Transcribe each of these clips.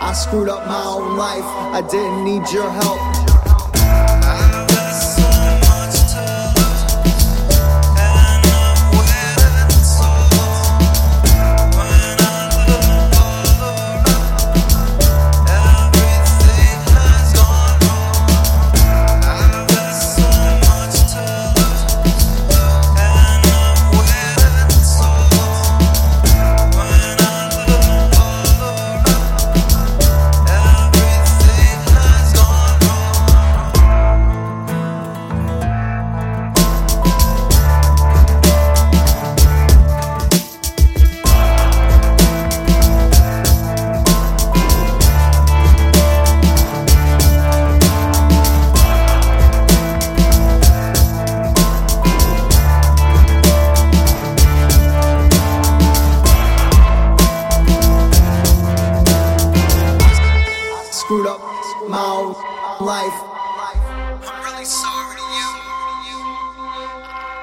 I screwed up my own life. I didn't need your help. Screwed up my own life. I'm really sorry to you.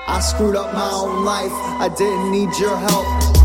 I screwed up my own life. I didn't need your help.